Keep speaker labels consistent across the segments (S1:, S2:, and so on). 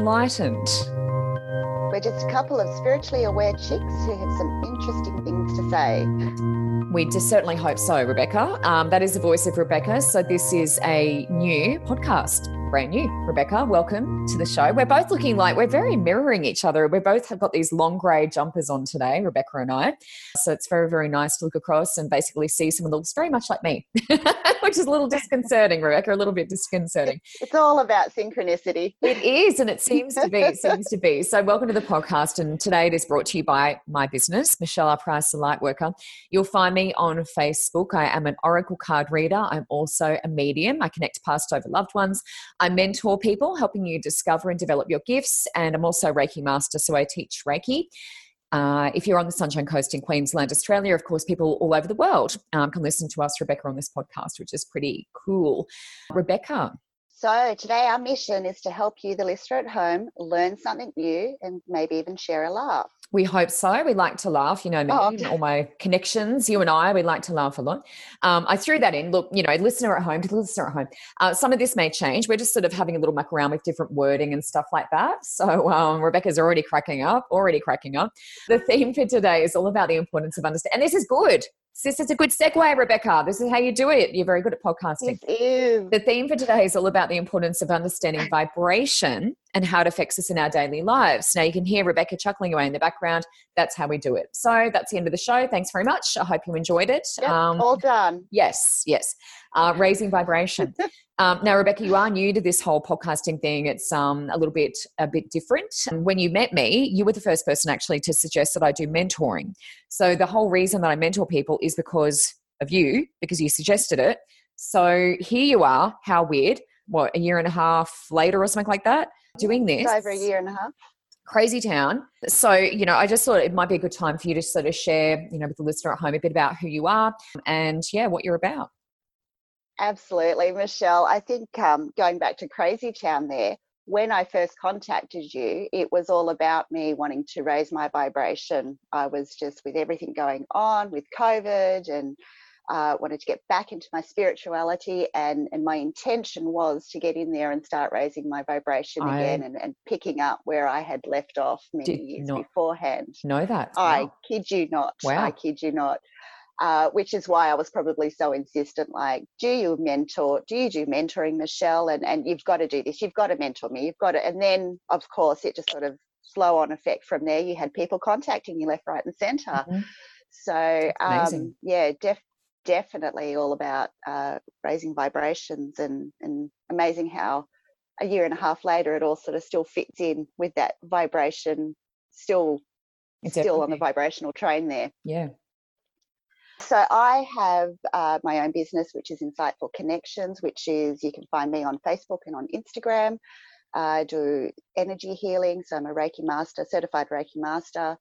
S1: enlightened.
S2: We're just a couple of spiritually aware chicks who have some interesting things to say.
S1: We just certainly hope so, Rebecca. Um, that is the voice of Rebecca. So, this is a new podcast brand new. Rebecca, welcome to the show. We're both looking like we're very mirroring each other. We both have got these long grey jumpers on today, Rebecca and I. So it's very, very nice to look across and basically see someone that looks very much like me, which is a little disconcerting, Rebecca, a little bit disconcerting.
S2: It's all about synchronicity.
S1: It is, and it seems to be. It seems to be. So welcome to the podcast. And today it is brought to you by my business, Michelle R. Price, the Lightworker. You'll find me on Facebook. I am an oracle card reader. I'm also a medium. I connect past over loved ones. I mentor people, helping you discover and develop your gifts. And I'm also Reiki Master, so I teach Reiki. Uh, if you're on the Sunshine Coast in Queensland, Australia, of course, people all over the world um, can listen to us, Rebecca, on this podcast, which is pretty cool. Rebecca.
S2: So, today our mission is to help you, the listener at home, learn something new and maybe even share a laugh.
S1: We hope so. We like to laugh. You know me, oh. all my connections, you and I, we like to laugh a lot. Um, I threw that in. Look, you know, listener at home to the listener at home. Uh, some of this may change. We're just sort of having a little muck around with different wording and stuff like that. So um, Rebecca's already cracking up, already cracking up. The theme for today is all about the importance of understanding. And this is good this is a good segue, Rebecca. This is how you do it. You're very good at podcasting.
S2: It is.
S1: The theme for today is all about the importance of understanding vibration and how it affects us in our daily lives. Now, you can hear Rebecca chuckling away in the background. That's how we do it. So, that's the end of the show. Thanks very much. I hope you enjoyed it.
S2: Yep, um, all done.
S1: Yes, yes. Uh, raising vibration. Um, now, Rebecca, you are new to this whole podcasting thing. It's um, a little bit a bit different. When you met me, you were the first person actually to suggest that I do mentoring. So the whole reason that I mentor people is because of you, because you suggested it. So here you are. How weird? What a year and a half later or something like that, doing this.
S2: It's over a year and a half
S1: crazy town. So, you know, I just thought it might be a good time for you to sort of share, you know, with the listener at home a bit about who you are and, yeah, what you're about.
S2: Absolutely, Michelle. I think um, going back to Crazy Town there, when I first contacted you, it was all about me wanting to raise my vibration. I was just with everything going on with COVID and uh, wanted to get back into my spirituality and, and my intention was to get in there and start raising my vibration I again and, and picking up where I had left off many years beforehand.
S1: Know that.
S2: I wow. kid you not. Wow. I kid you not uh, which is why I was probably so insistent. Like, do you mentor? Do you do mentoring, Michelle? And and you've got to do this. You've got to mentor me. You've got to. And then, of course, it just sort of flow on effect from there. You had people contacting you left, right, and center. Mm-hmm. So um, yeah, def- definitely all about uh, raising vibrations and and amazing how a year and a half later it all sort of still fits in with that vibration still still on the vibrational train there.
S1: Yeah.
S2: So I have uh, my own business, which is Insightful Connections, which is you can find me on Facebook and on Instagram. I do energy healing, so I'm a Reiki master, certified Reiki master,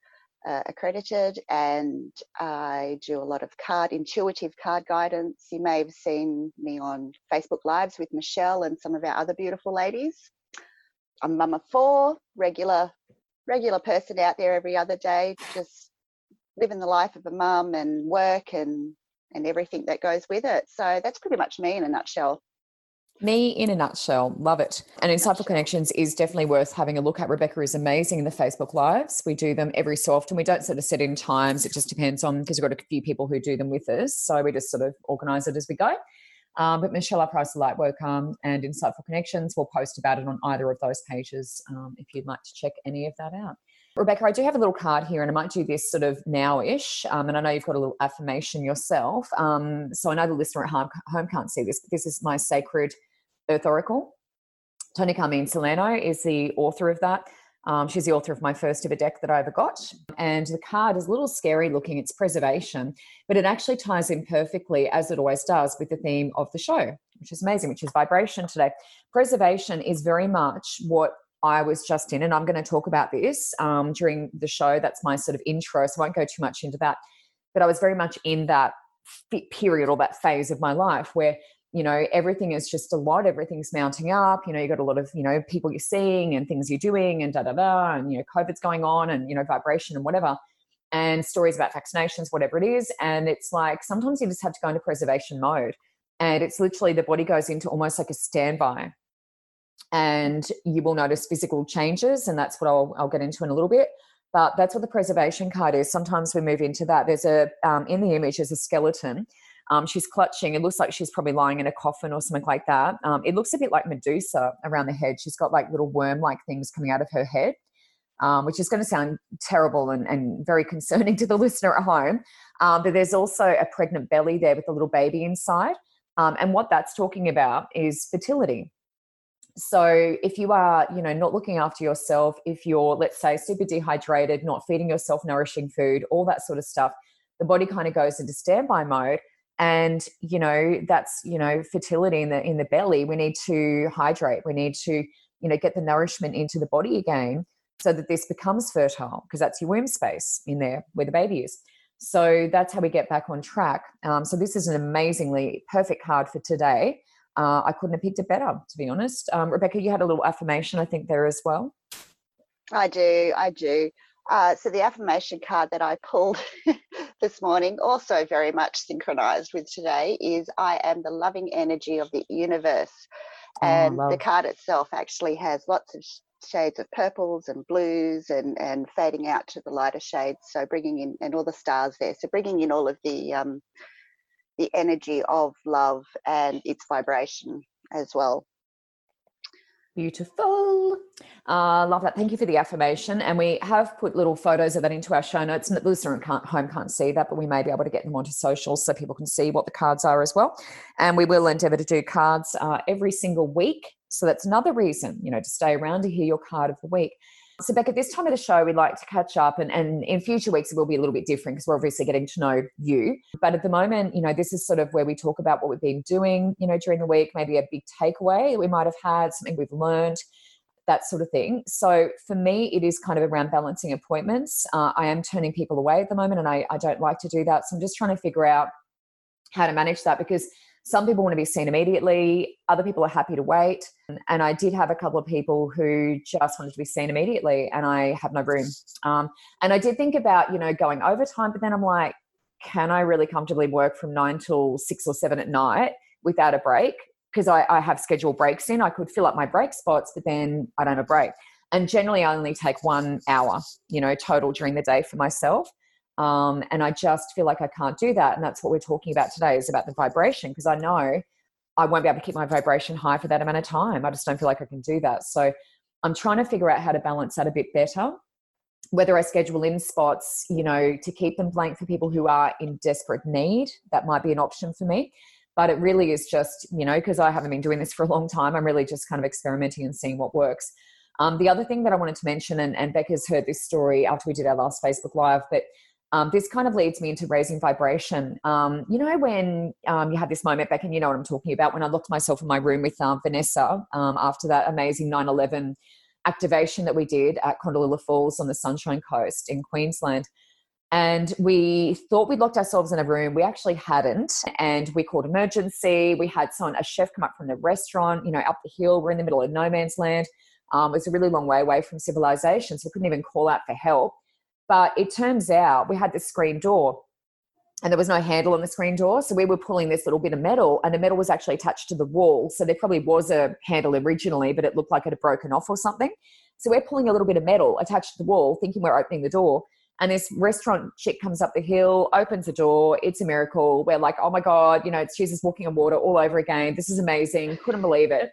S2: uh, accredited, and I do a lot of card, intuitive card guidance. You may have seen me on Facebook Lives with Michelle and some of our other beautiful ladies. I'm mama four, regular, regular person out there every other day, just living the life of a mum and work and and everything that goes with it. So that's pretty much me in a nutshell.
S1: Me in a nutshell, love it. And Insightful Connections is definitely worth having a look at. Rebecca is amazing in the Facebook Lives. We do them every so often. We don't sort of set in times, it just depends on because we've got a few people who do them with us. So we just sort of organize it as we go. Um, but Michelle, R. Price of Lightwork um, and Insightful Connections We'll post about it on either of those pages um, if you'd like to check any of that out. Rebecca, I do have a little card here, and I might do this sort of now-ish. Um, and I know you've got a little affirmation yourself. Um, so I know the listener at home, home can't see this, but this is my sacred Earth Oracle. Toni Carmine Salerno is the author of that. Um, she's the author of my first ever deck that I ever got. And the card is a little scary looking, it's preservation, but it actually ties in perfectly, as it always does, with the theme of the show, which is amazing, which is vibration today. Preservation is very much what I was just in, and I'm going to talk about this um, during the show. That's my sort of intro, so I won't go too much into that. But I was very much in that period or that phase of my life where you know everything is just a lot everything's mounting up you know you've got a lot of you know people you're seeing and things you're doing and da da da and you know covid's going on and you know vibration and whatever and stories about vaccinations whatever it is and it's like sometimes you just have to go into preservation mode and it's literally the body goes into almost like a standby and you will notice physical changes. And that's what I'll, I'll get into in a little bit. But that's what the preservation card is. Sometimes we move into that. There's a, um, in the image, there's a skeleton. Um, she's clutching. It looks like she's probably lying in a coffin or something like that. Um, it looks a bit like Medusa around the head. She's got like little worm like things coming out of her head, um, which is going to sound terrible and, and, very concerning to the listener at home. Um, but there's also a pregnant belly there with a little baby inside. Um, and what that's talking about is fertility. So if you are, you know, not looking after yourself, if you're, let's say, super dehydrated, not feeding yourself nourishing food, all that sort of stuff, the body kind of goes into standby mode. And you know, that's you know, fertility in the in the belly. We need to hydrate. We need to, you know, get the nourishment into the body again so that this becomes fertile because that's your womb space in there where the baby is. So that's how we get back on track. Um, so this is an amazingly perfect card for today. Uh, I couldn't have picked it better, to be honest. Um, Rebecca, you had a little affirmation, I think, there as well.
S2: I do, I do. Uh, so the affirmation card that I pulled this morning, also very much synchronized with today, is I am the loving energy of the universe. Oh, and oh, the card itself actually has lots of shades of purples and blues and and fading out to the lighter shades so bringing in and all the stars there so bringing in all of the um the energy of love and its vibration as well
S1: Beautiful. Uh, love that. Thank you for the affirmation. And we have put little photos of that into our show notes. And the listener at home can't see that, but we may be able to get them onto socials so people can see what the cards are as well. And we will endeavor to do cards uh, every single week. So that's another reason, you know, to stay around to hear your card of the week. So, Beck, at this time of the show, we like to catch up, and, and in future weeks, it will be a little bit different because we're obviously getting to know you. But at the moment, you know, this is sort of where we talk about what we've been doing, you know, during the week, maybe a big takeaway we might have had, something we've learned, that sort of thing. So, for me, it is kind of around balancing appointments. Uh, I am turning people away at the moment, and I, I don't like to do that. So, I'm just trying to figure out how to manage that because some people want to be seen immediately, other people are happy to wait. And I did have a couple of people who just wanted to be seen immediately, and I have no room. Um, and I did think about, you know, going overtime, but then I'm like, can I really comfortably work from nine till six or seven at night without a break? Because I, I have scheduled breaks in. I could fill up my break spots, but then I don't have a break. And generally, I only take one hour, you know, total during the day for myself. Um, and I just feel like I can't do that. And that's what we're talking about today is about the vibration because I know I won't be able to keep my vibration high for that amount of time. I just don't feel like I can do that. So I'm trying to figure out how to balance that a bit better. Whether I schedule in spots, you know, to keep them blank for people who are in desperate need, that might be an option for me. But it really is just, you know, because I haven't been doing this for a long time, I'm really just kind of experimenting and seeing what works. Um, the other thing that I wanted to mention, and, and Becca's heard this story after we did our last Facebook Live, but um, this kind of leads me into raising vibration. Um, you know, when um, you had this moment back, and you know what I'm talking about, when I locked myself in my room with um, Vanessa um, after that amazing 9 11 activation that we did at Kondalilla Falls on the Sunshine Coast in Queensland. And we thought we'd locked ourselves in a room. We actually hadn't. And we called emergency. We had someone, a chef come up from the restaurant, you know, up the hill. We're in the middle of no man's land. Um, it was a really long way away from civilization. So we couldn't even call out for help. But it turns out we had this screen door and there was no handle on the screen door. So we were pulling this little bit of metal, and the metal was actually attached to the wall. So there probably was a handle originally, but it looked like it had broken off or something. So we're pulling a little bit of metal attached to the wall, thinking we're opening the door. And this restaurant chick comes up the hill, opens the door. It's a miracle. We're like, oh my God, you know, it's Jesus walking on water all over again. This is amazing. Couldn't believe it.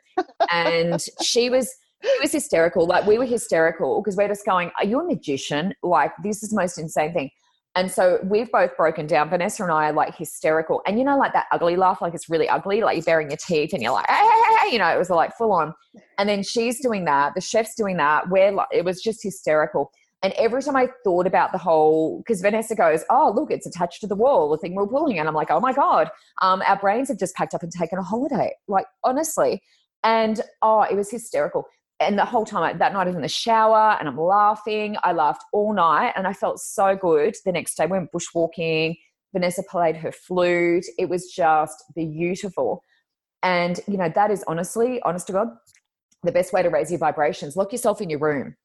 S1: and she was it was hysterical. Like we were hysterical because we're just going, "Are you a magician? Like this is the most insane thing." And so we've both broken down. Vanessa and I are like hysterical, and you know, like that ugly laugh, like it's really ugly, like you're baring your teeth, and you're like, hey, hey, hey, you know, it was like full on. And then she's doing that, the chef's doing that. We're like, it was just hysterical. And every time I thought about the whole, because Vanessa goes, "Oh, look, it's attached to the wall, the thing we're pulling," and I'm like, "Oh my god, um, our brains have just packed up and taken a holiday." Like honestly, and oh, it was hysterical and the whole time that night I was in the shower and I'm laughing. I laughed all night and I felt so good. The next day we went bushwalking. Vanessa played her flute. It was just beautiful. And you know, that is honestly, honest to God, the best way to raise your vibrations. Lock yourself in your room.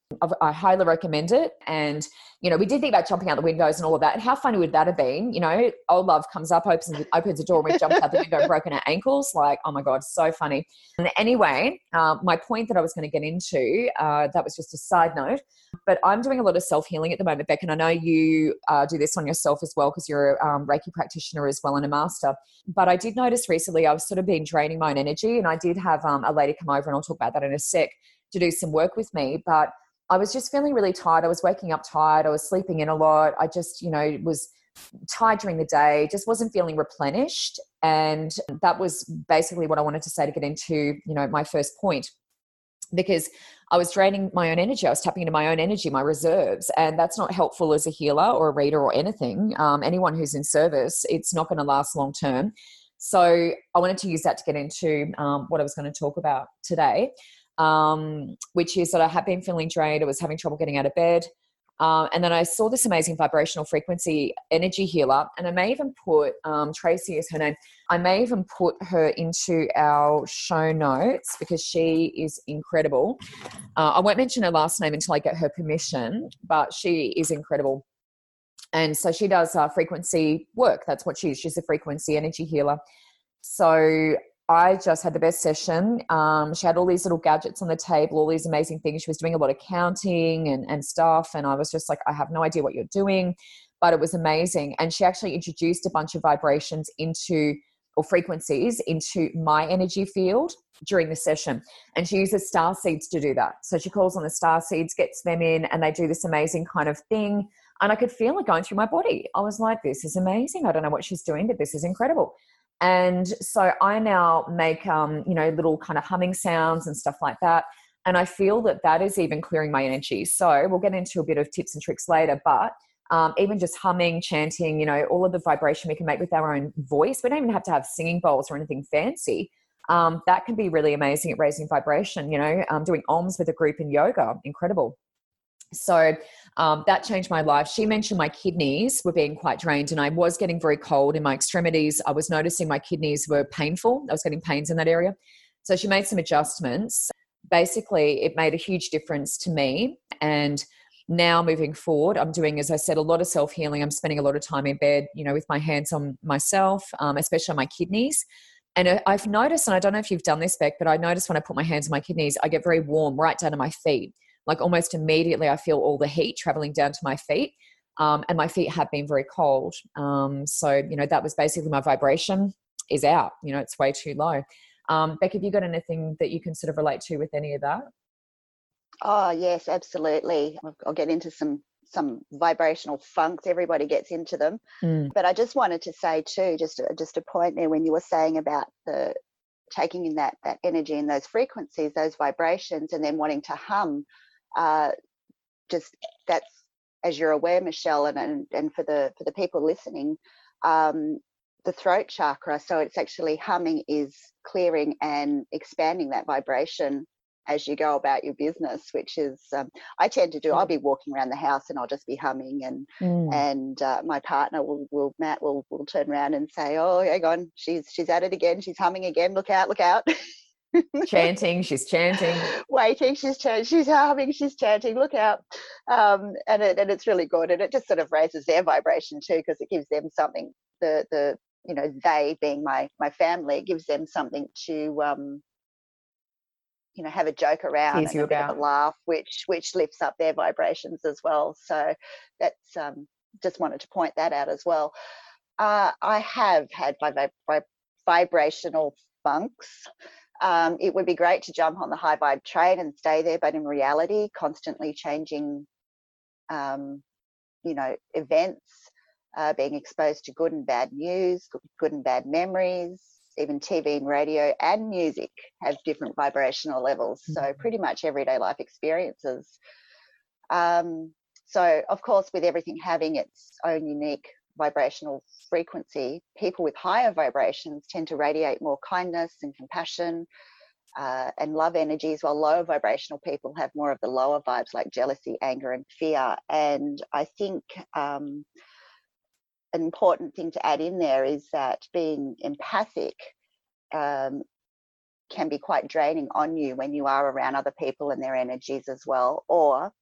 S1: I highly recommend it. And, you know, we did think about jumping out the windows and all of that. How funny would that have been? You know, old love comes up, opens, opens the door, and we've jumped out the window broken our ankles. Like, oh my God, so funny. And anyway, uh, my point that I was going to get into, uh, that was just a side note, but I'm doing a lot of self healing at the moment, Beck. And I know you uh, do this on yourself as well because you're a um, Reiki practitioner as well and a master. But I did notice recently I've sort of been draining my own energy. And I did have um, a lady come over, and I'll talk about that in a sec, to do some work with me. But I was just feeling really tired. I was waking up tired. I was sleeping in a lot. I just, you know, was tired during the day, just wasn't feeling replenished. And that was basically what I wanted to say to get into, you know, my first point. Because I was draining my own energy. I was tapping into my own energy, my reserves. And that's not helpful as a healer or a reader or anything. Um, anyone who's in service, it's not going to last long term. So I wanted to use that to get into um, what I was going to talk about today um, which is that I had been feeling drained. I was having trouble getting out of bed. Um, and then I saw this amazing vibrational frequency energy healer, and I may even put um, Tracy is her name. I may even put her into our show notes because she is incredible. Uh, I won't mention her last name until I get her permission, but she is incredible. And so she does uh, frequency work. That's what she is. She's a frequency energy healer. So I just had the best session. Um, she had all these little gadgets on the table, all these amazing things. She was doing a lot of counting and, and stuff. And I was just like, I have no idea what you're doing, but it was amazing. And she actually introduced a bunch of vibrations into or frequencies into my energy field during the session. And she uses star seeds to do that. So she calls on the star seeds, gets them in, and they do this amazing kind of thing. And I could feel it going through my body. I was like, this is amazing. I don't know what she's doing, but this is incredible. And so I now make, um, you know, little kind of humming sounds and stuff like that. And I feel that that is even clearing my energy. So we'll get into a bit of tips and tricks later, but um, even just humming, chanting, you know, all of the vibration we can make with our own voice. We don't even have to have singing bowls or anything fancy. Um, that can be really amazing at raising vibration. You know, um, doing OMS with a group in yoga, incredible. So um, that changed my life. She mentioned my kidneys were being quite drained, and I was getting very cold in my extremities. I was noticing my kidneys were painful. I was getting pains in that area. So she made some adjustments. Basically, it made a huge difference to me. And now moving forward, I'm doing, as I said, a lot of self healing. I'm spending a lot of time in bed, you know, with my hands on myself, um, especially on my kidneys. And uh, I've noticed, and I don't know if you've done this, Beck, but I noticed when I put my hands on my kidneys, I get very warm right down to my feet like almost immediately I feel all the heat traveling down to my feet. Um, and my feet have been very cold. Um, so, you know, that was basically my vibration is out. You know, it's way too low. Um, Beck, have you got anything that you can sort of relate to with any of that?
S2: Oh yes, absolutely. I'll get into some some vibrational funks. Everybody gets into them, mm. but I just wanted to say too, just just a point there when you were saying about the taking in that that energy and those frequencies, those vibrations, and then wanting to hum uh, just that's as you're aware, Michelle, and, and and for the for the people listening, um, the throat chakra. So it's actually humming is clearing and expanding that vibration as you go about your business, which is um, I tend to do. I'll be walking around the house and I'll just be humming, and mm. and uh, my partner will, will Matt will will turn around and say, "Oh, hang on, she's she's at it again. She's humming again. Look out! Look out!"
S1: chanting she's chanting.
S2: Waiting she's ch- she's humming she's chanting. Look out um, and it, and it's really good and it just sort of raises their vibration too because it gives them something the the you know they being my my family it gives them something to um you know have a joke around and a bit of a laugh which which lifts up their vibrations as well. So that's um just wanted to point that out as well. Uh, i have had my vibrational funks um, it would be great to jump on the high vibe train and stay there, but in reality, constantly changing, um, you know, events, uh, being exposed to good and bad news, good and bad memories, even TV and radio and music have different vibrational levels. So mm-hmm. pretty much everyday life experiences. Um, so of course, with everything having its own unique vibrational frequency, people with higher vibrations tend to radiate more kindness and compassion uh, and love energies, while lower vibrational people have more of the lower vibes like jealousy, anger, and fear. And I think um, an important thing to add in there is that being empathic um, can be quite draining on you when you are around other people and their energies as well. Or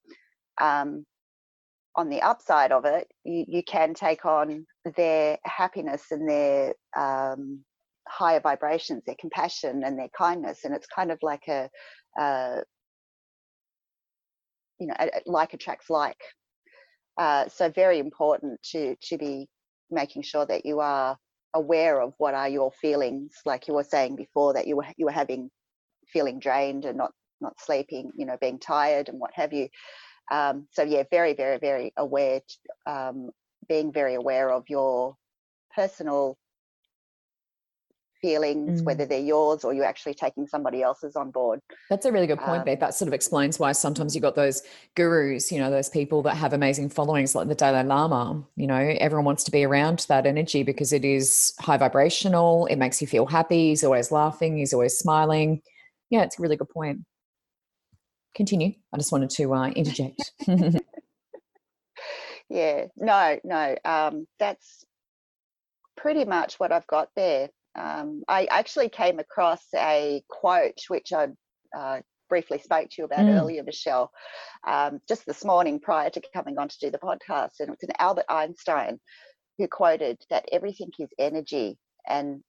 S2: um, on the upside of it, you, you can take on their happiness and their um, higher vibrations, their compassion and their kindness, and it's kind of like a, you know, like attracts like. Uh, so very important to to be making sure that you are aware of what are your feelings, like you were saying before, that you were you were having feeling drained and not not sleeping, you know, being tired and what have you. Um, so yeah, very, very, very aware, um, being very aware of your personal feelings, mm. whether they're yours or you're actually taking somebody else's on board.
S1: That's a really good point, um, Beth. That sort of explains why sometimes you've got those gurus, you know, those people that have amazing followings like the Dalai Lama. You know, everyone wants to be around that energy because it is high vibrational. It makes you feel happy. He's always laughing. He's always smiling. Yeah, it's a really good point. Continue. I just wanted to uh, interject.
S2: yeah, no, no. Um, that's pretty much what I've got there. Um, I actually came across a quote which I uh, briefly spoke to you about mm. earlier, Michelle, um, just this morning prior to coming on to do the podcast. And it's an Albert Einstein who quoted that everything is energy and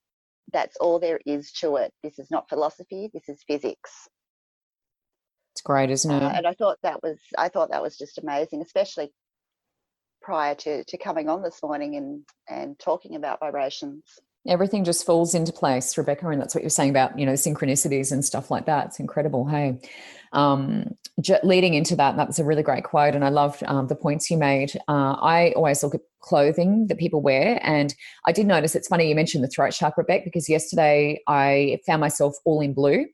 S2: that's all there is to it. This is not philosophy, this is physics.
S1: It's great, isn't it? Uh,
S2: and I thought that was I thought that was just amazing, especially prior to to coming on this morning and and talking about vibrations.
S1: Everything just falls into place rebecca and that's what you're saying about you know synchronicities and stuff like that. It's incredible hey? Um, leading into that that was a really great quote and i loved um, the points you made. Uh, i always look at clothing that people wear and i did notice it's funny you mentioned the throat chakra beck because yesterday i found myself all in blue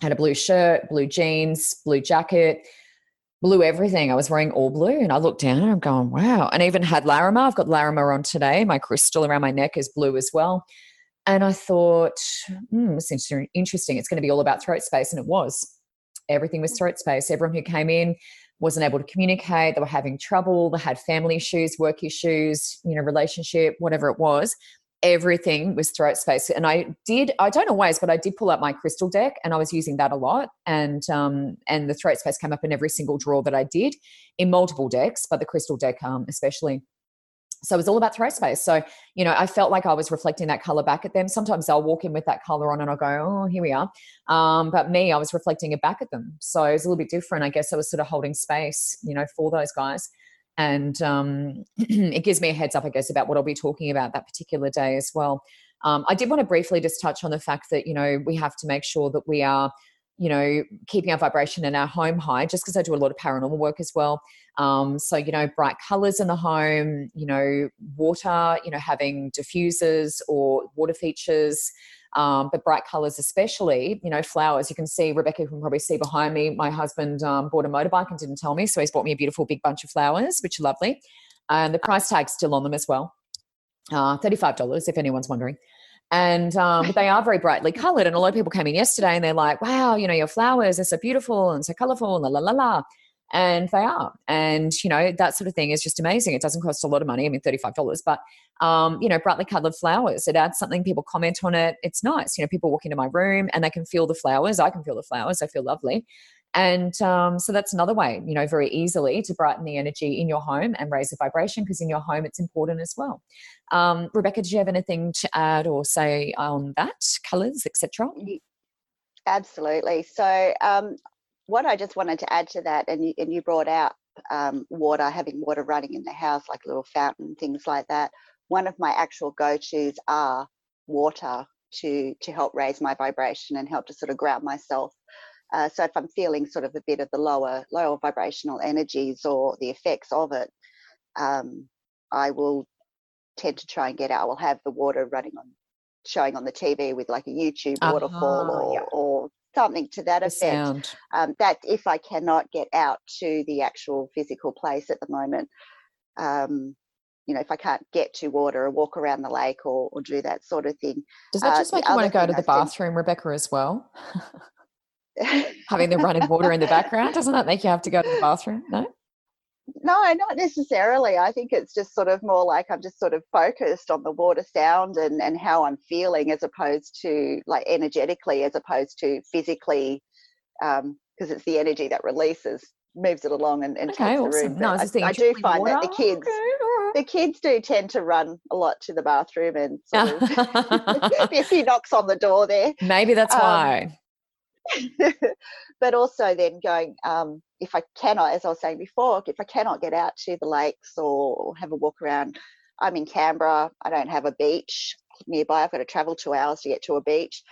S1: had a blue shirt blue jeans blue jacket blue everything. I was wearing all blue and I looked down and I'm going, wow. And I even had Larimar. I've got Larimar on today. My crystal around my neck is blue as well. And I thought, hmm, it's interesting. It's going to be all about throat space. And it was. Everything was throat space. Everyone who came in wasn't able to communicate. They were having trouble. They had family issues, work issues, you know, relationship, whatever it was everything was throat space. And i did i don't always but i did pull out my crystal deck and i was using that a lot. And um and the throat space came up in every single draw that i did in multiple decks but the crystal deck um especially. So it was all about throat space. So you know i felt like i was reflecting that color back at them. Sometimes i'll walk in with that color on and i'll go oh here we are. Um, but me i was reflecting it back at them. So it was a little bit different i guess. I was sort of holding space you know for those guys and um, it gives me a heads up, I guess, about what I'll be talking about that particular day as well. Um, I did want to briefly just touch on the fact that you know we have to make sure that we are you know keeping our vibration in our home high just because i do a lot of paranormal work as well um, so you know bright colors in the home you know water you know having diffusers or water features um, but bright colors especially you know flowers. You can see rebecca can probably see behind me my husband um, bought a motorbike and didn't tell me so he's bought me a beautiful big bunch of flowers which are lovely. And the price tag's still on them as well. Uh, $35 if anyone's wondering. And um, they are very brightly colored and a lot of people came in yesterday and they're like wow you know your flowers are so beautiful and so colorful la la la la and they are. And you know that sort of thing is just amazing. It doesn't cost a lot of money. I mean $35 but um, you know brightly colored flowers it adds something people comment on it. It's nice you know people walk into my room and they can feel the flowers. I can feel the flowers i feel lovely. And um, so that's another way you know very easily to brighten the energy in your home and raise the vibration because in your home it's important as well. Um, rebecca do you have anything to add or say on that? Colors etc
S2: absolutely. So um, what I just wanted to add to that, and you, and you brought out um, water, having water running in the house, like a little fountain, things like that. One of my actual go-tos are water to to help raise my vibration and help to sort of ground myself. Uh, so if I'm feeling sort of a bit of the lower lower vibrational energies or the effects of it, um, I will tend to try and get out. I will have the water running on, showing on the TV with like a YouTube uh-huh, waterfall or, yeah. or something to that effect. Um, that if I cannot get out to the actual physical place at the moment, um, you know, if I can't get to water or walk around the lake or, or do that sort of thing.
S1: Does that uh, just uh, make you want to go to the bathroom, Rebecca, as well? Having the running water in the background, doesn't that make you have to go to the bathroom? No?
S2: No, not necessarily. I think it's just sort of more like I'm just sort of focused on the water sound and, and how I'm feeling as opposed to like energetically, as opposed to physically, because um, it's the energy that releases, moves it along and, and okay, takes awesome. the room.
S1: No, I,
S2: I, I do find water? that the kids, okay. the kids do tend to run a lot to the bathroom and sort of, a few knocks on the door there.
S1: Maybe that's um, why.
S2: but also then going um, if i cannot as i was saying before if i cannot get out to the lakes or have a walk around i'm in canberra i don't have a beach nearby i've got to travel two hours to get to a beach.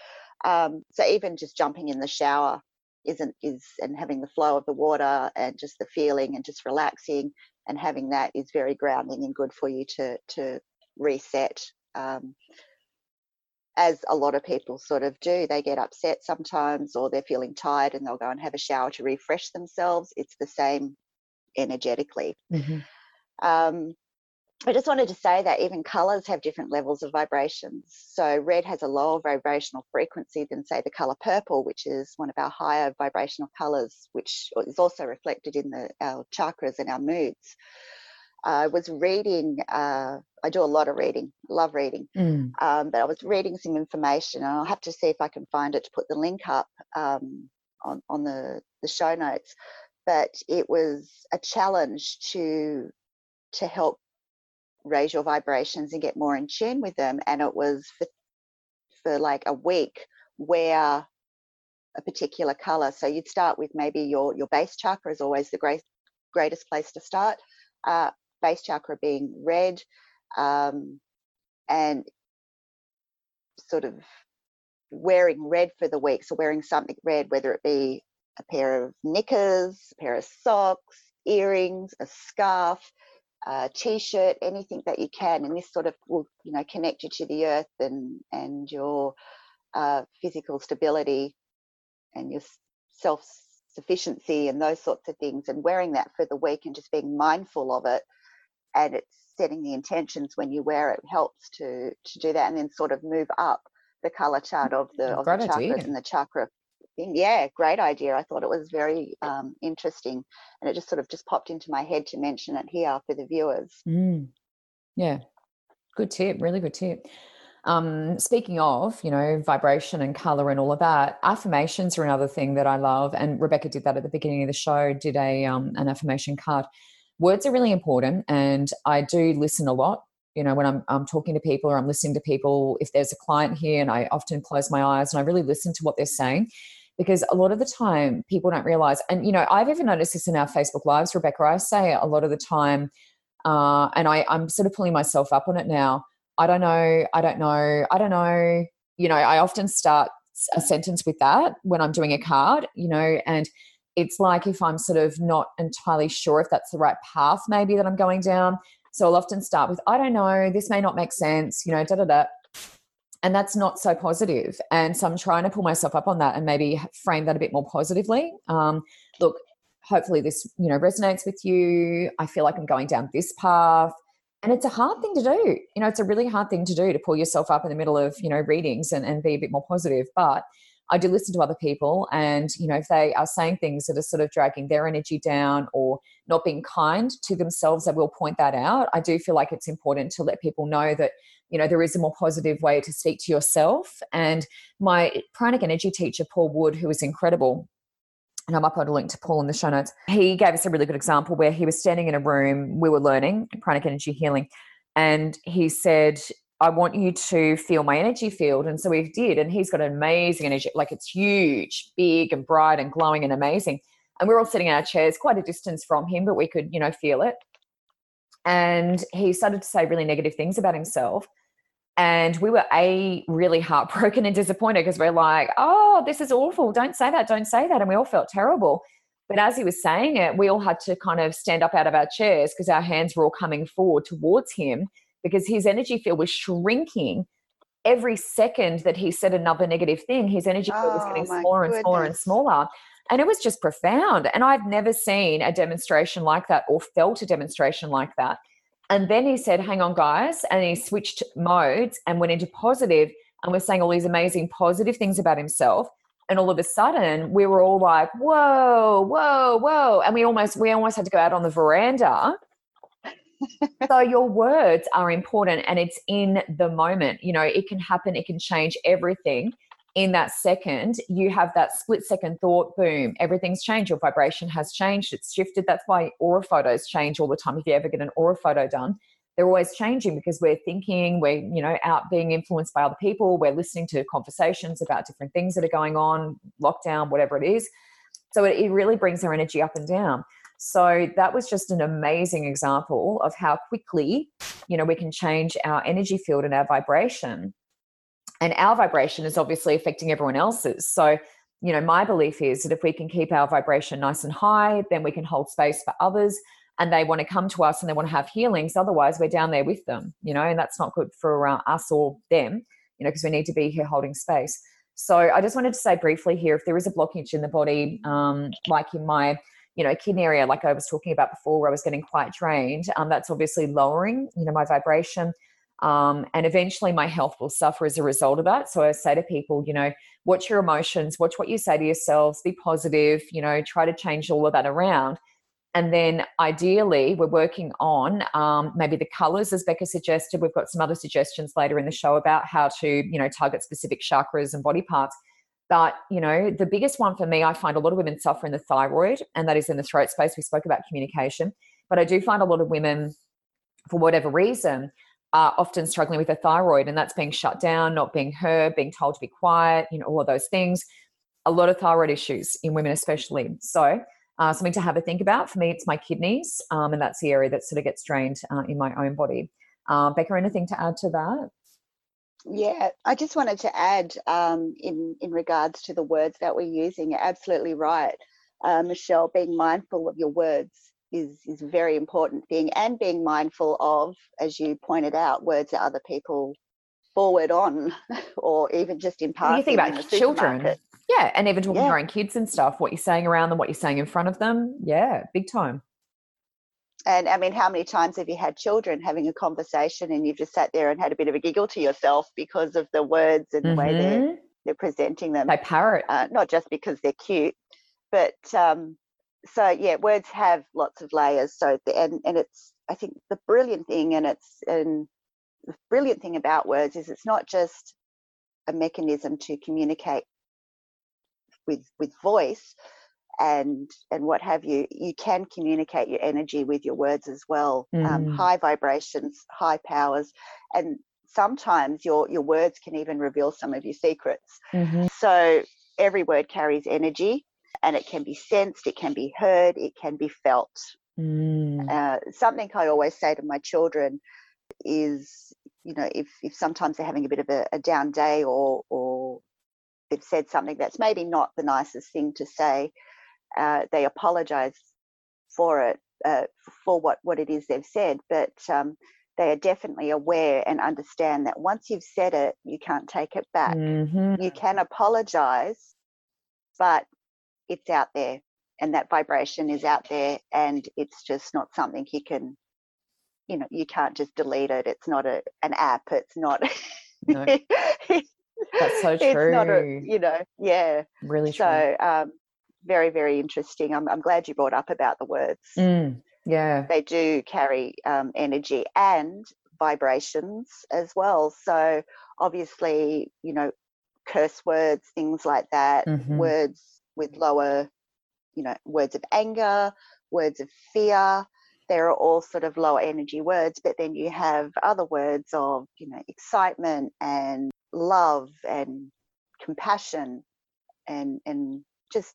S2: Um, so even just jumping in the shower isn't is and having the flow of the water and just the feeling and just relaxing and having that is very grounding and good for you to to reset um, as a lot of people sort of do. They get upset sometimes or they're feeling tired and they'll go and have a shower to refresh themselves. It's the same energetically. Mm-hmm. Um, I just wanted to say that even colors have different levels of vibrations. So, red has a lower vibrational frequency than, say, the color purple, which is one of our higher vibrational colors, which is also reflected in the, our chakras and our moods. I was reading, uh, I do a lot of reading, love reading, mm. um, but I was reading some information and I'll have to see if I can find it to put the link up um, on, on the, the show notes. But it was a challenge to to help raise your vibrations and get more in tune with them. And it was for, for like a week where a particular color. So you'd start with maybe your your base chakra is always the great greatest place to start. Uh, base chakra being red um, and sort of wearing red for the week. So wearing something red, whether it be a pair of knickers, a pair of socks, earrings, a scarf, a t-shirt, anything that you can, and this sort of will, you know, connect you to the earth and and your uh, physical stability and your self sufficiency and those sorts of things. And wearing that for the week and just being mindful of it and it's setting the intentions when you wear it helps to to do that and then sort of move up the color chart of the of great the chakras idea. and the chakra thing. Yeah, great idea. I thought it was very um, interesting, and it just sort of just popped into my head to mention it here for the viewers.
S1: Mm. Yeah, good tip. Really good tip. Um, speaking of, you know, vibration and color and all of that, affirmations are another thing that I love. And Rebecca did that at the beginning of the show. Did a um, an affirmation card words are really important and i do listen a lot. You know when I'm, I'm talking to people or i'm listening to people if there's a client here and i often close my eyes and i really listen to what they're saying because a lot of the time people don't realize and you know i've even noticed this in our facebook lives rebecca i say a lot of the time uh, and I, i'm sort of pulling myself up on it now. I don't know i don't know i don't know. You know i often start a sentence with that when i'm doing a card you know and it's like if I'm sort of not entirely sure if that's the right path, maybe that I'm going down. So I'll often start with, I don't know, this may not make sense, you know, da da da. And that's not so positive. And so I'm trying to pull myself up on that and maybe frame that a bit more positively. Um, look, hopefully this, you know, resonates with you. I feel like I'm going down this path. And it's a hard thing to do. You know, it's a really hard thing to do to pull yourself up in the middle of, you know, readings and, and be a bit more positive. But I do listen to other people, and you know, if they are saying things that are sort of dragging their energy down or not being kind to themselves, I will point that out. I do feel like it's important to let people know that you know there is a more positive way to speak to yourself. And my pranic energy teacher, Paul Wood, who is incredible, and I'm upload a link to Paul in the show notes. He gave us a really good example where he was standing in a room, we were learning pranic energy healing, and he said, I want you to feel my energy field. And so we did. And he's got an amazing energy, like it's huge, big and bright and glowing and amazing. And we are all sitting in our chairs quite a distance from him, but we could, you know, feel it. And he started to say really negative things about himself. And we were a really heartbroken and disappointed because we're like, oh, this is awful. Don't say that. Don't say that. And we all felt terrible. But as he was saying it, we all had to kind of stand up out of our chairs because our hands were all coming forward towards him because his energy field was shrinking every second that he said another negative thing his energy field was getting oh, smaller and smaller and smaller. And it was just profound and i've never seen a demonstration like that or felt a demonstration like that. And then he said hang on guys and he switched modes and went into positive and was saying all these amazing positive things about himself. And all of a sudden we were all like whoa whoa whoa and we almost we almost had to go out on the veranda so your words are important and it's in the moment you know it can happen it can change everything. In that second you have that split second thought boom everything's changed. Your vibration has changed it's shifted. That's why aura photos change all the time. If you ever get an aura photo done they're always changing because we're thinking we're you know out being influenced by other people we're listening to conversations about different things that are going on lockdown whatever it is. So it, it really brings our energy up and down so that was just an amazing example of how quickly you know we can change our energy field and our vibration and our vibration is obviously affecting everyone else's so you know my belief is that if we can keep our vibration nice and high then we can hold space for others and they want to come to us and they want to have healings. Otherwise, we're down there with them, you know, and that's not good for uh, us or them, you know, because we need to be here holding space. So I just wanted to say briefly here if there is a blockage in the body, um, like in my, you know, kidney area, like I was talking about before, where I was getting quite drained, um, that's obviously lowering, you know, my vibration. Um, and eventually my health will suffer as a result of that. So I say to people, you know, watch your emotions, watch what you say to yourselves, be positive, you know, try to change all of that around and then ideally, we're working on um, maybe the colors, as Becca suggested. We've got some other suggestions later in the show about how to, you know, target specific chakras and body parts. But, you know, the biggest one for me, I find a lot of women suffer in the thyroid, and that is in the throat space. We spoke about communication. But I do find a lot of women, for whatever reason, are often struggling with the thyroid, and that's being shut down, not being heard, being told to be quiet, you know, all of those things. A lot of thyroid issues in women, especially. So, uh, something to have a think about. For me, it's my kidneys, um, and that's the area that sort of gets drained uh, in my own body. Uh, Becca, anything to add to that?
S2: Yeah, I just wanted to add um, in in regards to the words that we're using. You're absolutely right, uh, Michelle. Being mindful of your words is is a very important thing, and being mindful of, as you pointed out, words that other people forward on, or even just in passing.
S1: You think about children yeah, and even talking yeah. to your own kids and stuff, what you're saying around them, what you're saying in front of them. Yeah, big time.
S2: And I mean, how many times have you had children having a conversation and you've just sat there and had a bit of a giggle to yourself because of the words and the mm-hmm. way they're, mm-hmm. they're presenting them?
S1: They parrot.
S2: Uh, not just because they're cute, but um, so yeah, words have lots of layers. So the, and and it's I think the brilliant thing, and it's and the brilliant thing about words is it's not just a mechanism to communicate with with voice and and what have you you can communicate your energy with your words as well um, mm. um, high vibrations high powers and sometimes your your words can even reveal some of your secrets mm-hmm. so every word carries energy and it can be sensed it can be heard it can be felt mm. uh, something i always say to my children is you know if if sometimes they're having a bit of a, a down day or or they've said something that's maybe not the nicest thing to say, uh, they apologize for it, uh, for what, what it is they've said. But um, they are definitely aware and understand that once you've said it, you can't take it back. Mm-hmm. You can apologize, but it's out there and that vibration is out there and it's just not something you can you know you can't just delete it it's not a an app it's not no.
S1: That's so true.
S2: it's not a, you know, yeah.
S1: Really
S2: so, um, very, very interesting. I'm, I'm glad you brought up about the words.
S1: Mm, yeah.
S2: They do carry um, energy and vibrations as well. So, obviously, you know, curse words, things like that, mm-hmm. words with lower, you know, words of anger, words of fear, they're all sort of lower energy words but then you have other words of you know excitement and love and compassion and and just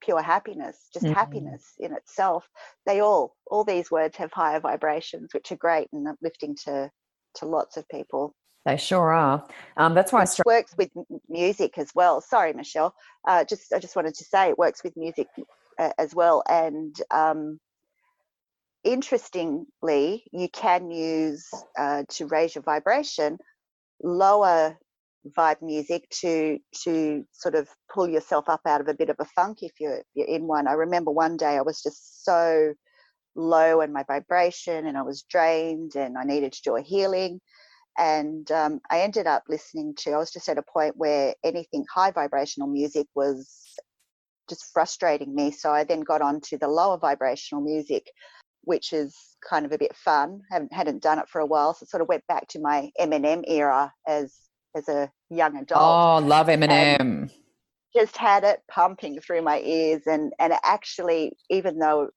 S2: pure happiness just mm-hmm. happiness in itself. They all all these words have higher vibrations which are great and uplifting to to lots of people.
S1: They sure are. Um, that's why
S2: it start- works with music as well. Sorry michelle. Uh, just i just wanted to say it works with music uh, as well. And um, interestingly you can use uh, to raise your vibration lower vibe music to to sort of pull yourself up out of a bit of a funk if you're, you're in one. I remember one day I was just so low in my vibration and I was drained and I needed to do a healing. and um, I ended up listening to. I was just at a point where anything high vibrational music was just frustrating me. So I then got on to the lower vibrational music, which is kind of a bit fun. haven't hadn't done it for a while, so sort of went back to my Eminem era as as a young adult.
S1: Oh, love Eminem.
S2: Just had it pumping through my ears, and and actually, even though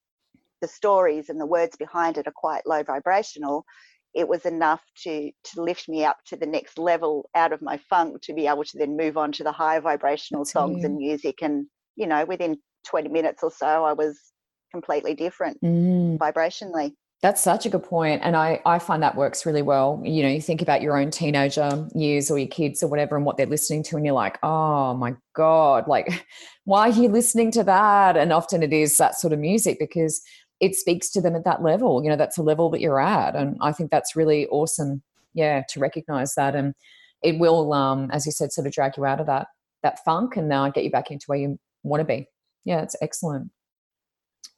S2: the stories and the words behind it are quite low vibrational, it was enough to to lift me up to the next level out of my funk to be able to then move on to the higher vibrational songs and music and you know within 20 minutes or so i was completely different mm. vibrationally
S1: that's such a good point and I, I find that works really well. You know you think about your own teenager years or your kids or whatever and what they're listening to and you're like oh my god like why are you listening to that? And often it is that sort of music because it speaks to them at that level you know that's a level that you're at and i think that's really awesome yeah to recognize that and it will um as you said sort of drag you out of that that funk and now uh, get you back into where you want to be. Yeah it's excellent.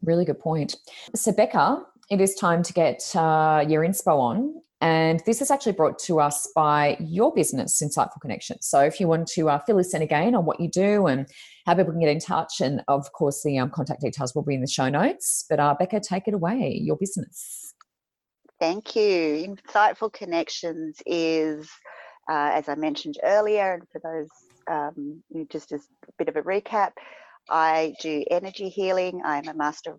S1: Really good point. So becca it is time to get uh, your inspo on and this is actually brought to us by your business, Insightful Connections. So if you want to uh, fill us in again on what you do and how people can get in touch, and of course the um, contact details will be in the show notes. But uh, Becca, take it away, your business.
S2: Thank you. Insightful Connections is, uh, as I mentioned earlier, and for those um, just as a bit of a recap, I do energy healing. I'm a master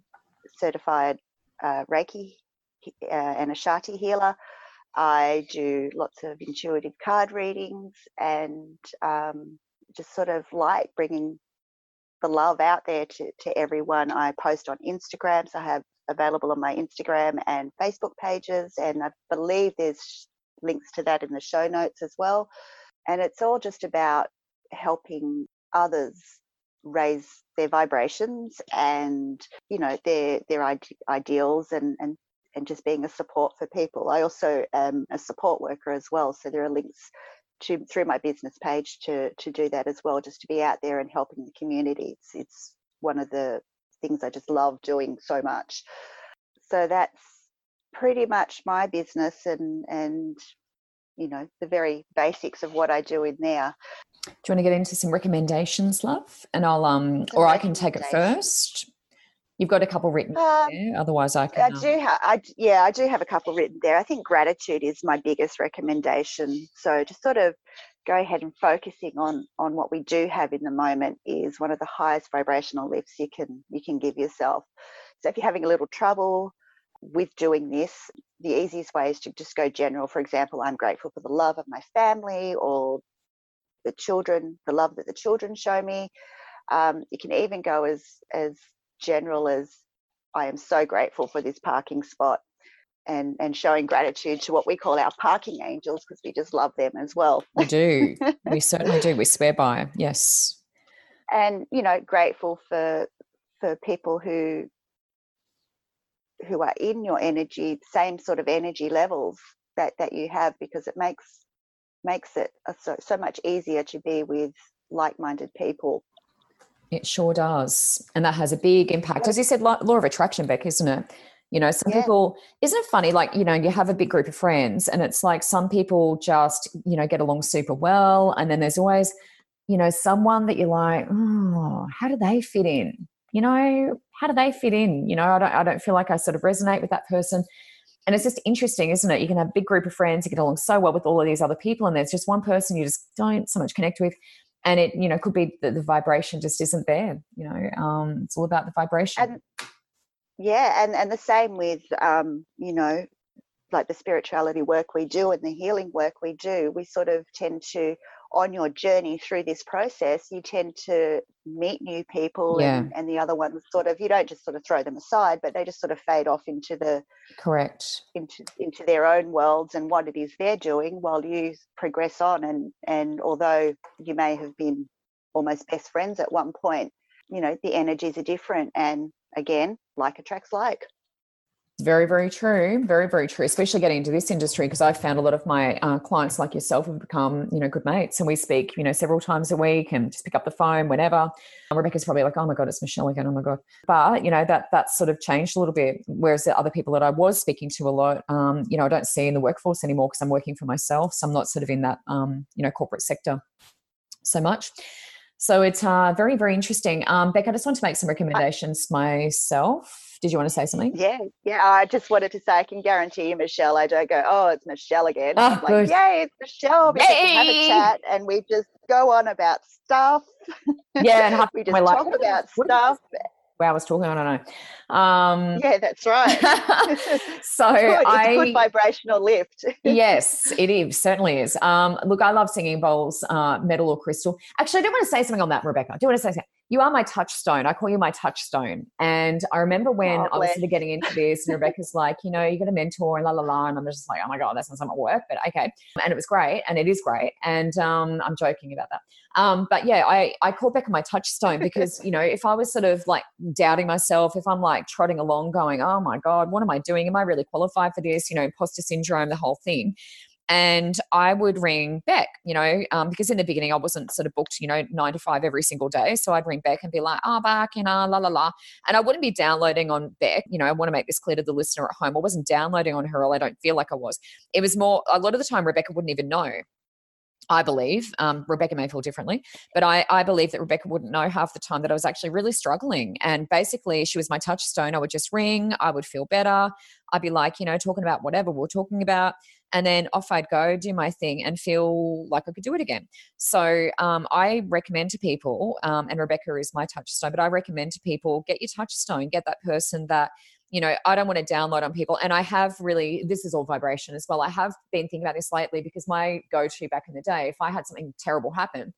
S2: certified uh, Reiki uh, and a healer. I do lots of intuitive card readings and um, just sort of like bringing the love out there to, to everyone. I post on Instagram, so I have available on my Instagram and Facebook pages, and I believe there's links to that in the show notes as well. And it's all just about helping others raise their vibrations and you know their their ide- ideals and and and just being a support for people. I also am a support worker as well, so there are links to through my business page to to do that as well, just to be out there and helping the community. It's it's one of the things I just love doing so much. So that's pretty much my business and and you know the very basics of what I do in there.
S1: Do you want to get into some recommendations, love? And I'll um or I can take it first. You've got a couple written um, there. Otherwise, I can.
S2: I um do have. I yeah, I do have a couple written there. I think gratitude is my biggest recommendation. So just sort of go ahead and focusing on on what we do have in the moment is one of the highest vibrational lifts you can you can give yourself. So if you're having a little trouble with doing this, the easiest way is to just go general. For example, I'm grateful for the love of my family or the children, the love that the children show me. Um, you can even go as as general as I am so grateful for this parking spot and and showing gratitude to what we call our parking angels because we just love them as well.
S1: We do. we certainly do. We swear by. them. Yes.
S2: And you know, grateful for for people who who are in your energy, same sort of energy levels that that you have because it makes makes it so, so much easier to be with like-minded people
S1: it sure does. And that has a big impact. As you said, law of attraction, Beck, isn't it? You know, some yeah. people, isn't it funny? Like, you know, you have a big group of friends and it's like some people just, you know, get along super well. And then there's always, you know, someone that you're like, oh, how do they fit in? You know, how do they fit in? You know, I don't, I don't feel like I sort of resonate with that person. And it's just interesting, isn't it? You can have a big group of friends, you get along so well with all of these other people, and there's just one person you just don't so much connect with and it you know could be that the vibration just isn't there you know um, it's all about the vibration
S2: and, yeah and and the same with um, you know like the spirituality work we do and the healing work we do we sort of tend to on your journey through this process, you tend to meet new people yeah. and, and the other ones sort of you don't just sort of throw them aside, but they just sort of fade off into the
S1: correct
S2: into into their own worlds and what it is they're doing while you progress on and and although you may have been almost best friends at one point, you know, the energies are different and again, like attracts like.
S1: Very, very true. Very, very true. Especially getting into this industry because I've found a lot of my uh, clients like yourself have become, you know, good mates, and we speak, you know, several times a week and just pick up the phone whenever. And Rebecca's probably like, "Oh my god, it's Michelle again." Oh my god. But you know that that's sort of changed a little bit. Whereas the other people that I was speaking to a lot, um, you know, I don't see in the workforce anymore because I'm working for myself, so I'm not sort of in that, um, you know, corporate sector so much. So it's uh, very, very interesting. Um, Beck, I just want to make some recommendations myself did you want to say something?
S2: Yeah, yeah. I just wanted to say I can guarantee you, Michelle. I don't go, oh, it's Michelle again. Oh, I'm like, yay, it's Michelle. We yay! have a chat and we just go on about stuff.
S1: Yeah, and
S2: we just talk like, about stuff
S1: wow, I was talking, I don't know. Um,
S2: yeah, that's right.
S1: so
S2: it's good. It's
S1: I,
S2: a good vibrational lift.
S1: yes, it is, certainly is. Um, look, I love singing bowls, uh, metal or crystal. Actually, I do want to say something on that, Rebecca. I do want to say something. You are my touchstone. I call you my touchstone. And I remember when oh, I was sort of getting into this, and Rebecca's like, you know, you got a mentor and la la la. And I'm just like, oh my God, that sounds like work, but okay. And it was great. And it is great. And um, I'm joking about that. Um, but yeah, I, I call Becca my touchstone because, you know, if I was sort of like doubting myself, if I'm like trotting along going, oh my God, what am I doing? Am I really qualified for this? You know, imposter syndrome, the whole thing and I would ring Beck, you know, um, because in the beginning I wasn't sort of booked, you know, nine to five every single day. So I'd ring Beck and be like, oh, Beck, you know, la la la. And I wouldn't be downloading on Beck. You know, I want to make this clear to the listener at home. I wasn't downloading on her, or I don't feel like I was. It was more, a lot of the time, Rebecca wouldn't even know. I believe um, Rebecca may feel differently, but I, I believe that Rebecca wouldn't know half the time that I was actually really struggling. And basically, she was my touchstone. I would just ring, I would feel better. I'd be like, you know, talking about whatever we are talking about and then off I'd go, do my thing, and feel like I could do it again. So um, I recommend to people, um, and Rebecca is my touchstone, but I recommend to people get your touchstone, get that person that you know, I don't want to download on people. And I have really, this is all vibration as well. I have been thinking about this lately because my go to back in the day, if I had something terrible happen,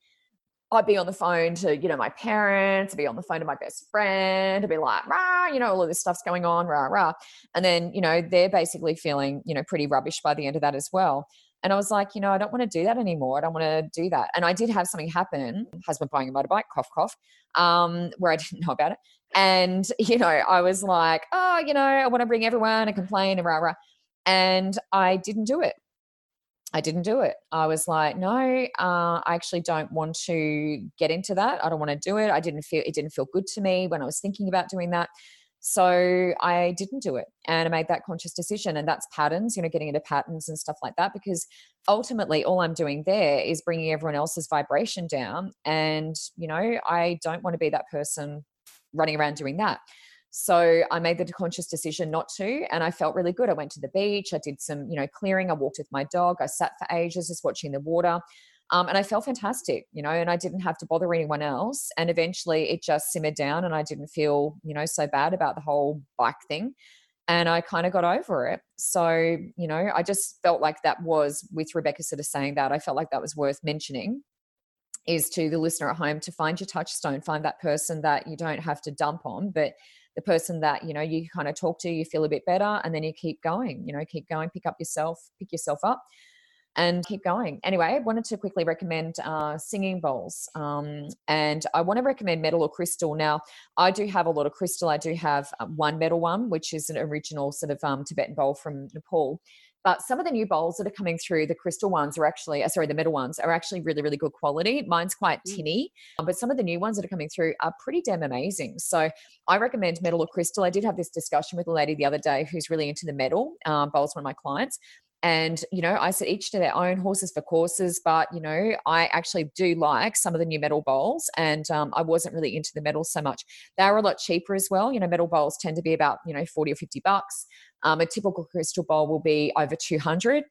S1: I'd be on the phone to, you know, my parents, I'd be on the phone to my best friend, to be like, rah, you know, all of this stuff's going on, rah, rah. And then, you know, they're basically feeling, you know, pretty rubbish by the end of that as well. And I was like, you know, I don't want to do that anymore. I don't want to do that. And I did have something happen, husband buying a motorbike, cough, cough, um, where I didn't know about it. And, you know, I was like, oh, you know, I want to bring everyone and complain and rah, rah. And I didn't do it. I didn't do it. I was like, no, uh, I actually don't want to get into that. I don't want to do it. I didn't feel it didn't feel good to me when I was thinking about doing that. So I didn't do it, and I made that conscious decision. And that's patterns, you know, getting into patterns and stuff like that. Because ultimately, all I'm doing there is bringing everyone else's vibration down, and you know, I don't want to be that person running around doing that. So I made the conscious decision not to, and I felt really good. I went to the beach, I did some, you know, clearing. I walked with my dog. I sat for ages just watching the water. Um, and I felt fantastic, you know, and I didn't have to bother anyone else. And eventually it just simmered down and I didn't feel, you know, so bad about the whole bike thing. And I kind of got over it. So, you know, I just felt like that was with Rebecca sort of saying that, I felt like that was worth mentioning is to the listener at home to find your touchstone, find that person that you don't have to dump on, but the person that you know you kind of talk to you feel a bit better and then you keep going you know keep going pick up yourself pick yourself up and keep going. Anyway, I wanted to quickly recommend uh, singing bowls. Um, and I want to recommend metal or crystal. Now, I do have a lot of crystal. I do have uh, one metal one, which is an original sort of um, Tibetan bowl from Nepal. But some of the new bowls that are coming through, the crystal ones are actually, uh, sorry, the metal ones are actually really, really good quality. Mine's quite mm. tinny, um, but some of the new ones that are coming through are pretty damn amazing. So I recommend metal or crystal. I did have this discussion with a lady the other day who's really into the metal um, bowls, one of my clients and you know i said each to their own horses for courses but you know i actually do like some of the new metal bowls and um, i wasn't really into the metal so much. They are a lot cheaper as well you know metal bowls tend to be about you know 40 or 50 bucks. Um, a typical crystal bowl will be over 200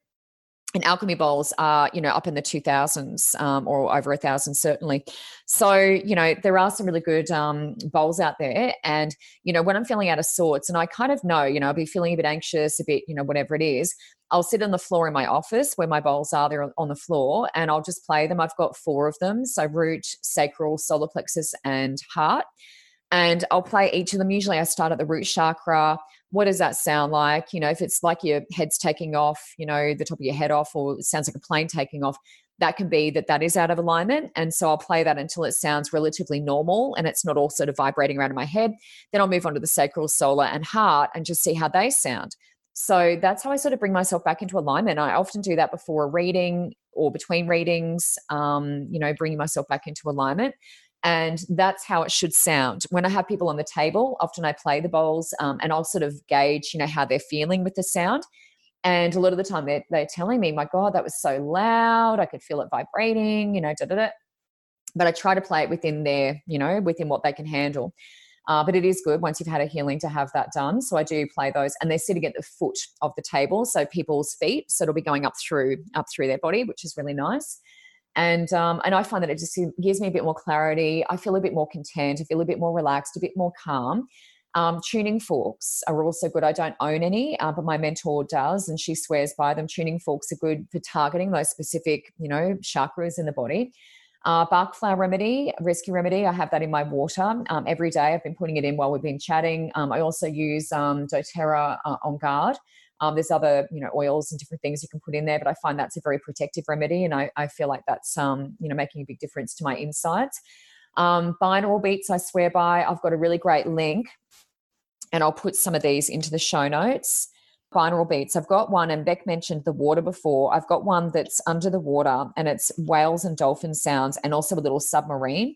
S1: and alchemy bowls are you know up in the 2000s um, or over a thousand certainly so you know there are some really good um, bowls out there and you know when i'm feeling out of sorts and i kind of know you know i'll be feeling a bit anxious a bit you know whatever it is i'll sit on the floor in my office where my bowls are they're on the floor and i'll just play them i've got four of them so root sacral solar plexus and heart and I'll play each of them. Usually I start at the root chakra. What does that sound like? You know, if it's like your head's taking off, you know, the top of your head off, or it sounds like a plane taking off, that can be that that is out of alignment. And so I'll play that until it sounds relatively normal and it's not all sort of vibrating around in my head. Then I'll move on to the sacral, solar, and heart and just see how they sound. So that's how I sort of bring myself back into alignment. I often do that before a reading or between readings, um, you know, bringing myself back into alignment. And that's how it should sound. When I have people on the table, often I play the bowls um, and I'll sort of gauge, you know, how they're feeling with the sound. And a lot of the time they're, they're telling me, my God, that was so loud. I could feel it vibrating, you know, da da da. But I try to play it within their, you know, within what they can handle. Uh, but it is good once you've had a healing to have that done. So I do play those, and they're sitting at the foot of the table, so people's feet. So it'll be going up through up through their body, which is really nice. And um, and I find that it just gives me a bit more clarity. I feel a bit more content. I feel a bit more relaxed, a bit more calm. Um, tuning forks are also good. I don't own any, uh, but my mentor does, and she swears by them. Tuning forks are good for targeting those specific, you know, chakras in the body. Uh, Bach flower remedy, rescue remedy. I have that in my water um, every day. I've been putting it in while we've been chatting. Um, I also use um, DoTerra uh, on guard. Um, there's other, you know, oils and different things you can put in there, but I find that's a very protective remedy, and I, I feel like that's, um, you know, making a big difference to my insights. Um, binaural beats, I swear by. I've got a really great link and I'll put some of these into the show notes. Binaural beats. I've got one, and Beck mentioned the water before. I've got one that's under the water and it's whales and dolphin sounds and also a little submarine.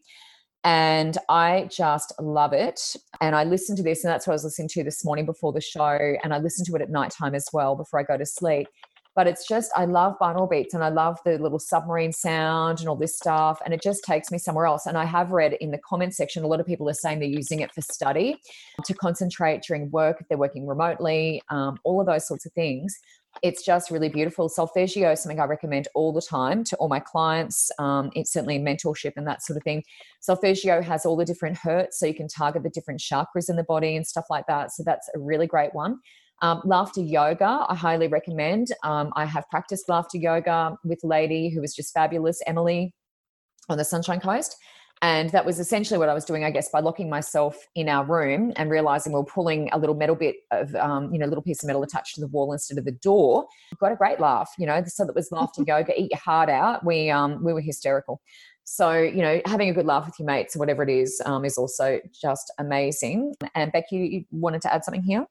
S1: And I just love it. And I listen to this, and that's what I was listening to this morning before the show. And I listen to it at nighttime as well before I go to sleep but it's just I love binaural beats and I love the little submarine sound and all this stuff and it just takes me somewhere else and I have read in the comment section a lot of people are saying they're using it for study to concentrate during work if they're working remotely um, all of those sorts of things it's just really beautiful solfeggio is something I recommend all the time to all my clients um, it's certainly in mentorship and that sort of thing solfeggio has all the different hertz so you can target the different chakras in the body and stuff like that so that's a really great one um, laughter yoga, I highly recommend. Um, I have practiced laughter yoga with a lady who was just fabulous, Emily, on the Sunshine Coast. And that was essentially what I was doing, I guess, by locking myself in our room and realizing we are pulling a little metal bit of, um, you know, a little piece of metal attached to the wall instead of the door. Got a great laugh, you know. So that was laughter yoga, eat your heart out. We um, we were hysterical. So you know, having a good laugh with your mates, or whatever it is, um, is also just amazing. And Becky, you wanted to add something here?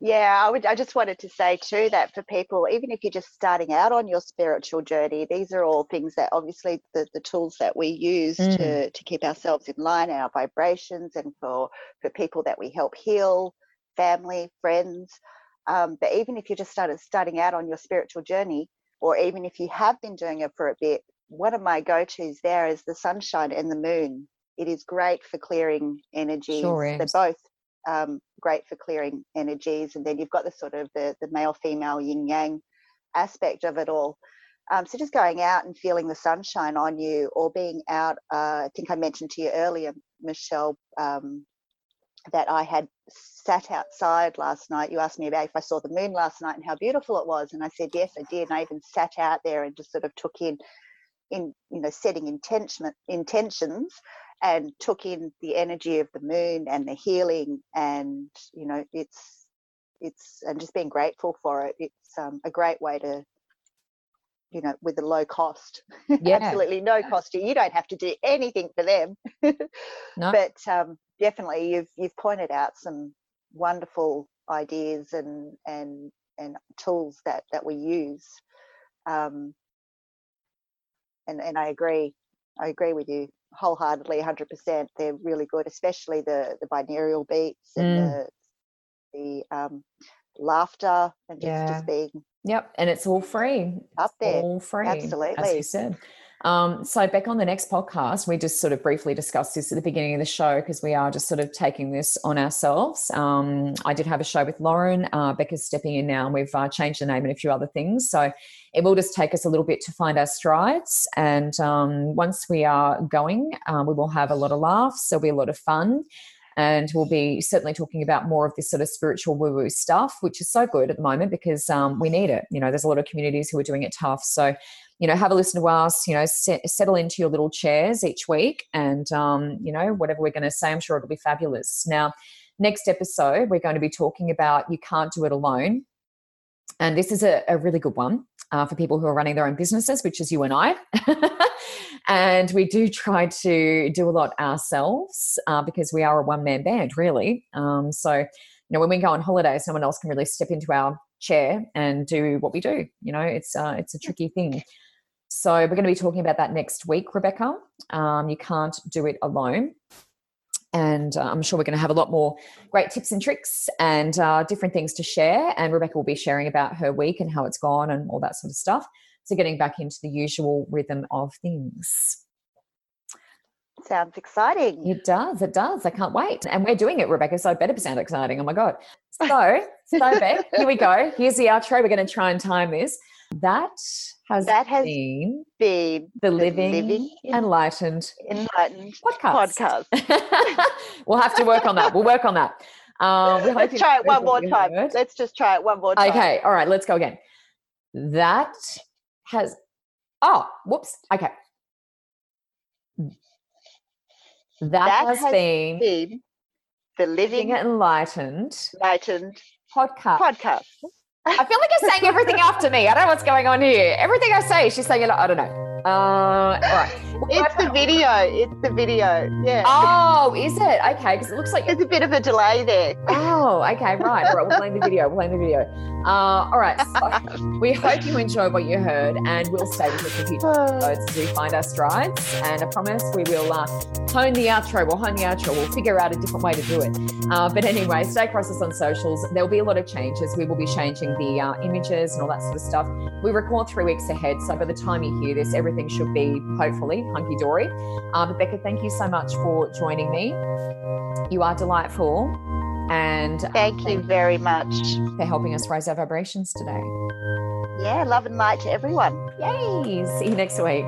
S2: Yeah, I would. I just wanted to say too that for people, even if you're just starting out on your spiritual journey, these are all things that obviously the, the tools that we use mm. to to keep ourselves in line, our vibrations, and for for people that we help heal, family, friends. Um, but even if you just started starting out on your spiritual journey, or even if you have been doing it for a bit, one of my go-tos there is the sunshine and the moon. It is great for clearing energies. Sure They're both um, great for clearing energies. And then you've got the sort of the, the male female yin yang aspect of it all. Um, so just going out and feeling the sunshine on you, or being out. Uh, I think I mentioned to you earlier, Michelle, um, that I had sat outside last night. You asked me about if I saw the moon last night and how beautiful it was, and I said yes, I did. And I even sat out there and just sort of took in, in you know, setting intention intentions and took in the energy of the moon and the healing and you know it's it's and just being grateful for it. It's um, a great way to you know with a low cost yeah. absolutely no cost to you. You don't have to do anything for them. No. but um, definitely you've you've pointed out some wonderful ideas and and and tools that that we use. Um, and and I agree I agree with you wholeheartedly 100% they're really good especially the the binaural beats and mm. the the um, laughter and just, yeah. just being
S1: yep and it's all free
S2: up there
S1: all free
S2: absolutely
S1: as you said um, so back on the next podcast, we just sort of briefly discussed this at the beginning of the show because we are just sort of taking this on ourselves. Um, I did have a show with Lauren. Uh, Becca's stepping in now, and we've uh, changed the name and a few other things. So it will just take us a little bit to find our strides. And um, once we are going, uh, we will have a lot of laughs. There'll be a lot of fun and we'll be certainly talking about more of this sort of spiritual woo woo stuff, which is so good at the moment because um, we need it. You know, there's a lot of communities who are doing it tough. So, you know, have a listen to us, you know, set, settle into your little chairs each week and, um, you know, whatever we're going to say, I'm sure it'll be fabulous. Now, next episode, we're going to be talking about you can't do it alone and this is a, a really good one uh, for people who are running their own businesses, which is you and I. and we do try to do a lot ourselves uh, because we are a one man band, really. Um, so, you know, when we go on holiday, someone else can really step into our chair and do what we do. You know, it's uh, it's a tricky thing. So we're going to be talking about that next week, Rebecca. Um, you can't do it alone. And uh, I'm sure we're going to have a lot more great tips and tricks and uh, different things to share. And Rebecca will be sharing about her week and how it's gone and all that sort of stuff. So getting back into the usual rhythm of things.
S2: Sounds exciting.
S1: It does. It does. I can't wait. And we're doing it, Rebecca. So it better sound exciting. Oh my God. So, so Beck, here we go. Here's the outro. We're going to try and time this. That has
S2: that has
S1: been,
S2: been
S1: the, living, living enlightened,
S2: enlightened
S1: podcast.
S2: podcast.
S1: we'll have to work on that. We'll work on that. Um,
S2: let's try it one more time. Heard. Let's just try it one more time.
S1: Okay. All right. Let's go again. That has. Oh, whoops. Okay. That, that has, has, been,
S2: been the living,
S1: living enlightened,
S2: enlightened
S1: podcast.
S2: Podcast.
S1: I feel like you're saying everything after me. I don't know what's going on here. Everything I say, she's saying. I don't know. Uh, all right.
S2: it's the video. It's the video. Yeah.
S1: Oh, is it? Okay, because it looks like
S2: there's a bit of a delay there.
S1: Oh, okay, right. All right, we're playing the video. We're playing the video. Uh, all right. So we hope you enjoyed what you heard, and we'll stay with you for future episodes as we find our strides. And I promise we will uh, hone the outro. We'll hone the outro. We'll figure out a different way to do it. Uh, but anyway, stay across us on socials. There will be a lot of changes. We will be changing the uh, images and all that sort of stuff. We record three weeks ahead, so by the time you hear this, everything everything should be hopefully hunky dory. Uh, but Becca, thank you so much for joining me. You are delightful. And
S2: thank, uh, thank you very much
S1: for helping us raise our vibrations today.
S2: Yeah, love and light to everyone.
S1: Yay. See you next week.